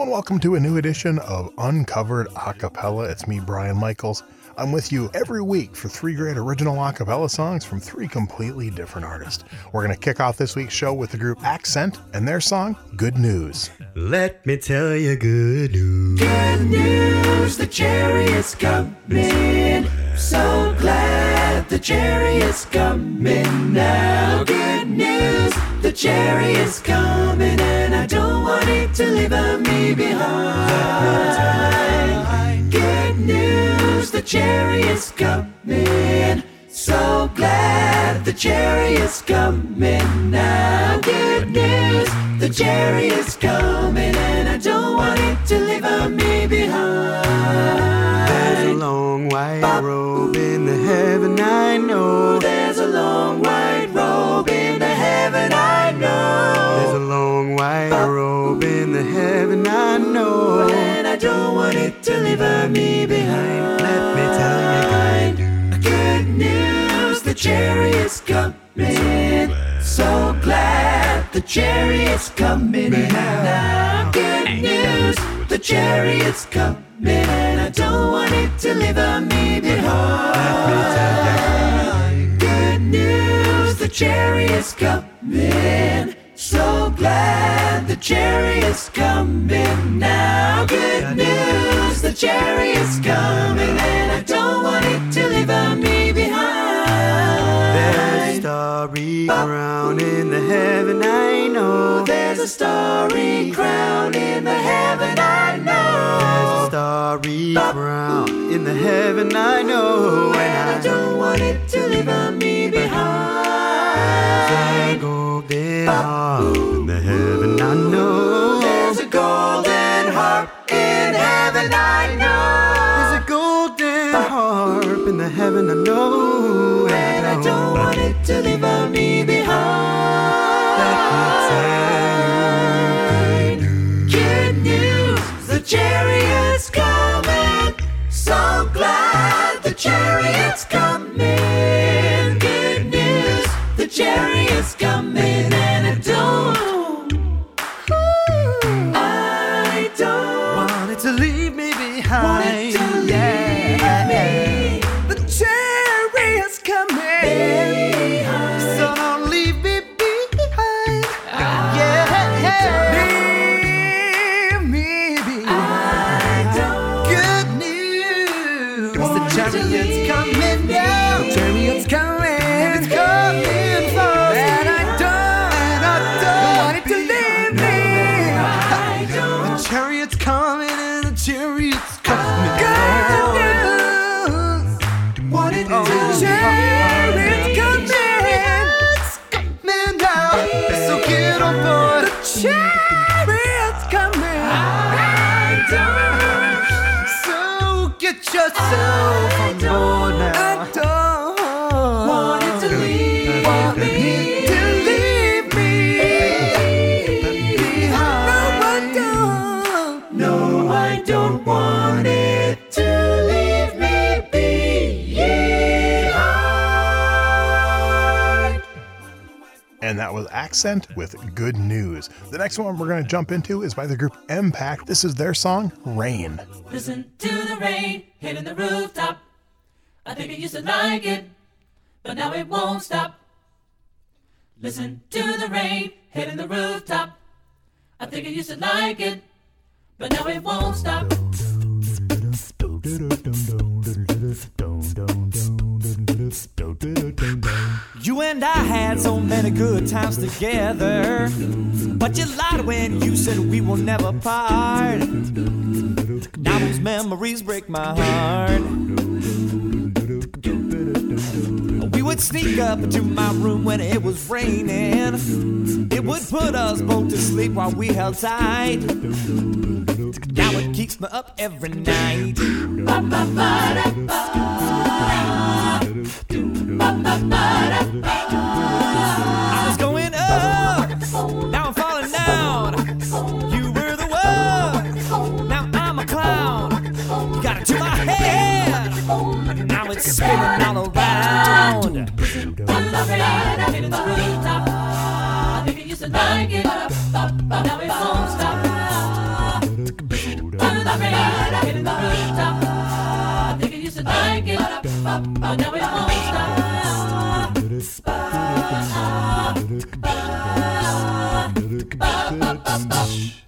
Hello and welcome to a new edition of Uncovered Acapella. It's me, Brian Michaels. I'm with you every week for three great original acapella songs from three completely different artists. We're going to kick off this week's show with the group Accent and their song, Good News. Let me tell you good news. Good news, the chariot's coming. So glad the chariot's coming now. Good news, the chariot's coming, and I don't want it to leave me behind. Good news, the chariot's coming. So glad the chariot's coming now. Good news, the chariot's coming, and I don't want it to leave me behind. White robe in the heaven I know. There's a long white robe in the heaven I know. There's a long white robe in the heaven I know. And I don't want it to leave me behind. Let me tell you good news. Good news, the chariot's coming. So glad the chariot's coming now. Good news, chariot's coming. I don't want it to leave me behind. Good news, the chariot's coming. So glad the chariot's coming now. Good news, the chariot's coming, and I don't want it to leave me behind. Starry crown in the heaven I know. There's a starry crown in the heaven I know. There's a starry crown in the heaven I know. And I don't want it to leave me behind. There's a golden harp in the heaven I know. Chariot's coming and the chariot's coming. Good news. want it Oh, the leave chariot's coming. Coming down. So get on board. The chariot's coming. I don't So get yourself on board now. I don't want it to leave was Accent with Good News. The next one we're going to jump into is by the group M-Pact. This is their song, Rain. Listen to the rain hitting the rooftop. I think I used to like it, but now it won't stop. Listen to the rain hitting the rooftop. I think I used to like it, but now it won't stop. You and I had so many good times together. But you lied when you said we will never part. Now those memories break my heart. We would sneak up to my room when it was raining. It would put us both to sleep while we held tight. Now it keeps me up every night. I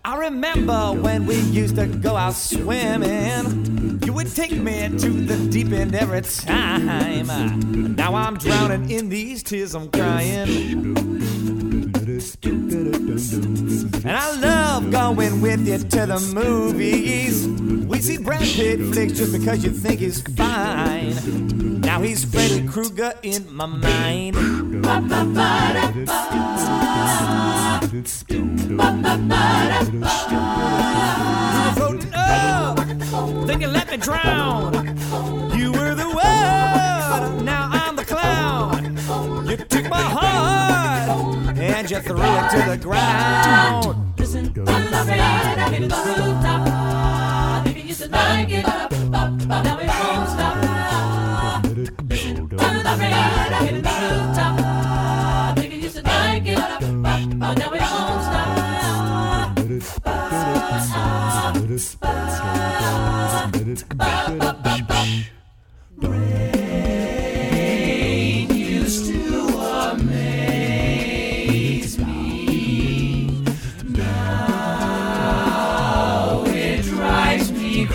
I remember when we used to go out swimming. You would take me to the deep end every time. Now I'm drowning in these tears I'm crying. And I love going with you to the movies. We see Brad Pitt flicks just because you think he's fine. Now he's Freddy Krueger in my mind. Up, then you let me drown. Ground. Listen, the the to like it, stop. The the you but now it won't stop. Listen, the the to like it, stop. The the you but now it won't stop. You feel when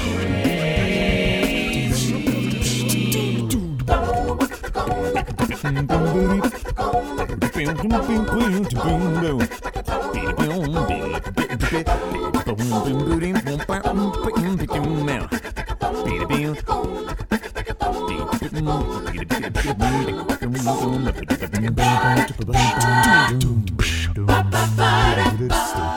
it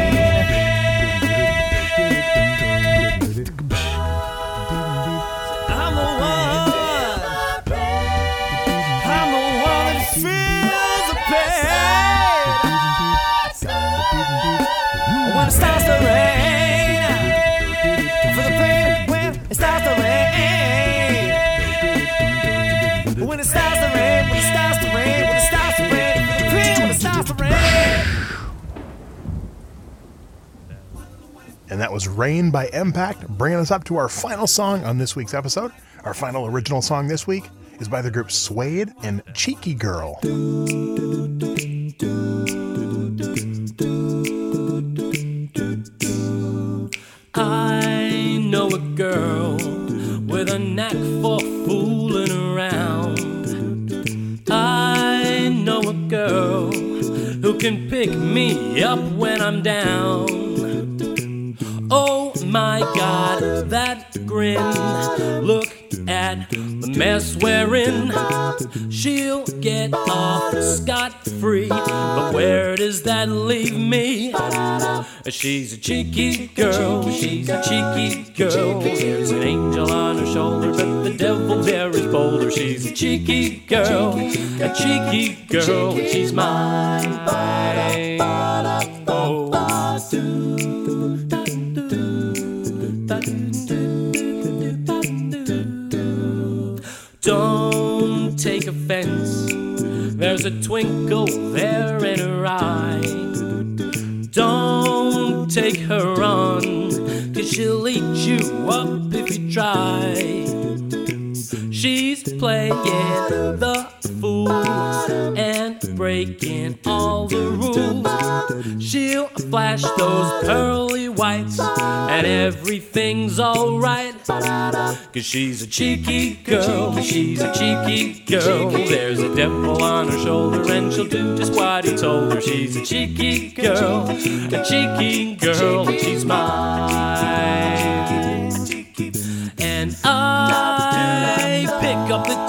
And that was Rain by M-Pact, bringing us up to our final song on this week's episode. Our final original song this week is by the group Suade and Cheeky Girl. Who can pick me up when I'm down. Oh my god, that grin. Look at the mess we're in. She'll get off scot free. But where does that leave me? She's a cheeky girl, she's a cheeky girl. There's an angel on her shoulder, but the devil cheeky girl, a cheeky girl, she's mine. Don't take offense. There's a twinkle there in her eye. Don't take her on, cause she'll playing the fool and breaking all the rules. She'll flash those pearly whites, and everything's alright. Cause she's a cheeky girl, she's a cheeky girl. There's a dimple on her shoulder, and she'll do just what he told her. She's a cheeky girl, a cheeky girl, and she's mine.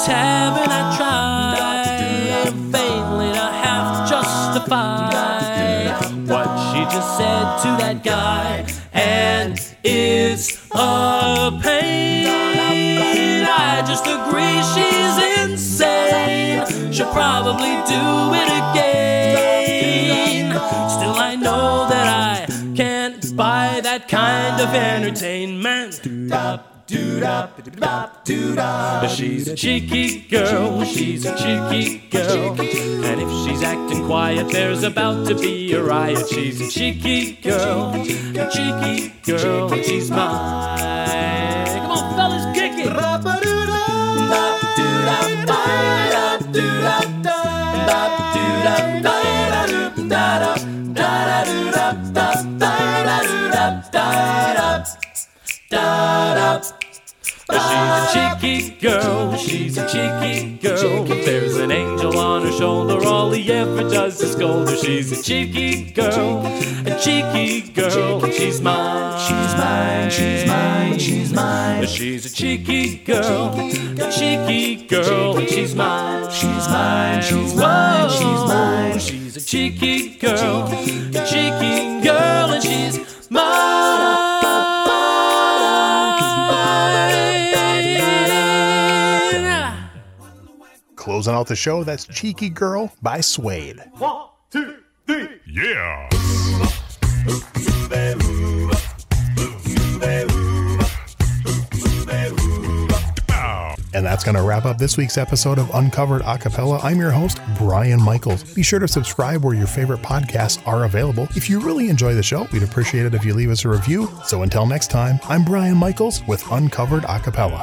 Pick up the tab and I try vainly to half justify what she just said to that guy. And it's a pain. I just agree she's insane. She'll probably do it again. Still, I know that I can't buy that kind of entertainment. She's a cheeky girl, she's a cheeky girl. And if she's acting quiet, there's about to be a riot. She's a cheeky girl, a cheeky girl, and she's mine. Come on, fellas, kick it. She's a cheeky girl, she's a cheeky girl. If there's an angel on her shoulder, all he ever does is scold her. She's a cheeky girl, a cheeky girl, she's mine. She's mine, she's mine, she's mine. She's a cheeky girl, a cheeky girl, she's mine. She's mine, she's mine, she's mine. She's a cheeky girl, a cheeky girl, and she's mine. Closing out the show, that's Cheeky Girl by Suade. One, two, three. Yeah. And that's going to wrap up this week's episode of Uncovered Acapella. I'm your host, Brian Michaels. Be sure to subscribe where your favorite podcasts are available. If you really enjoy the show, we'd appreciate it if you leave us a review. So until next time, I'm Brian Michaels with Uncovered Acapella.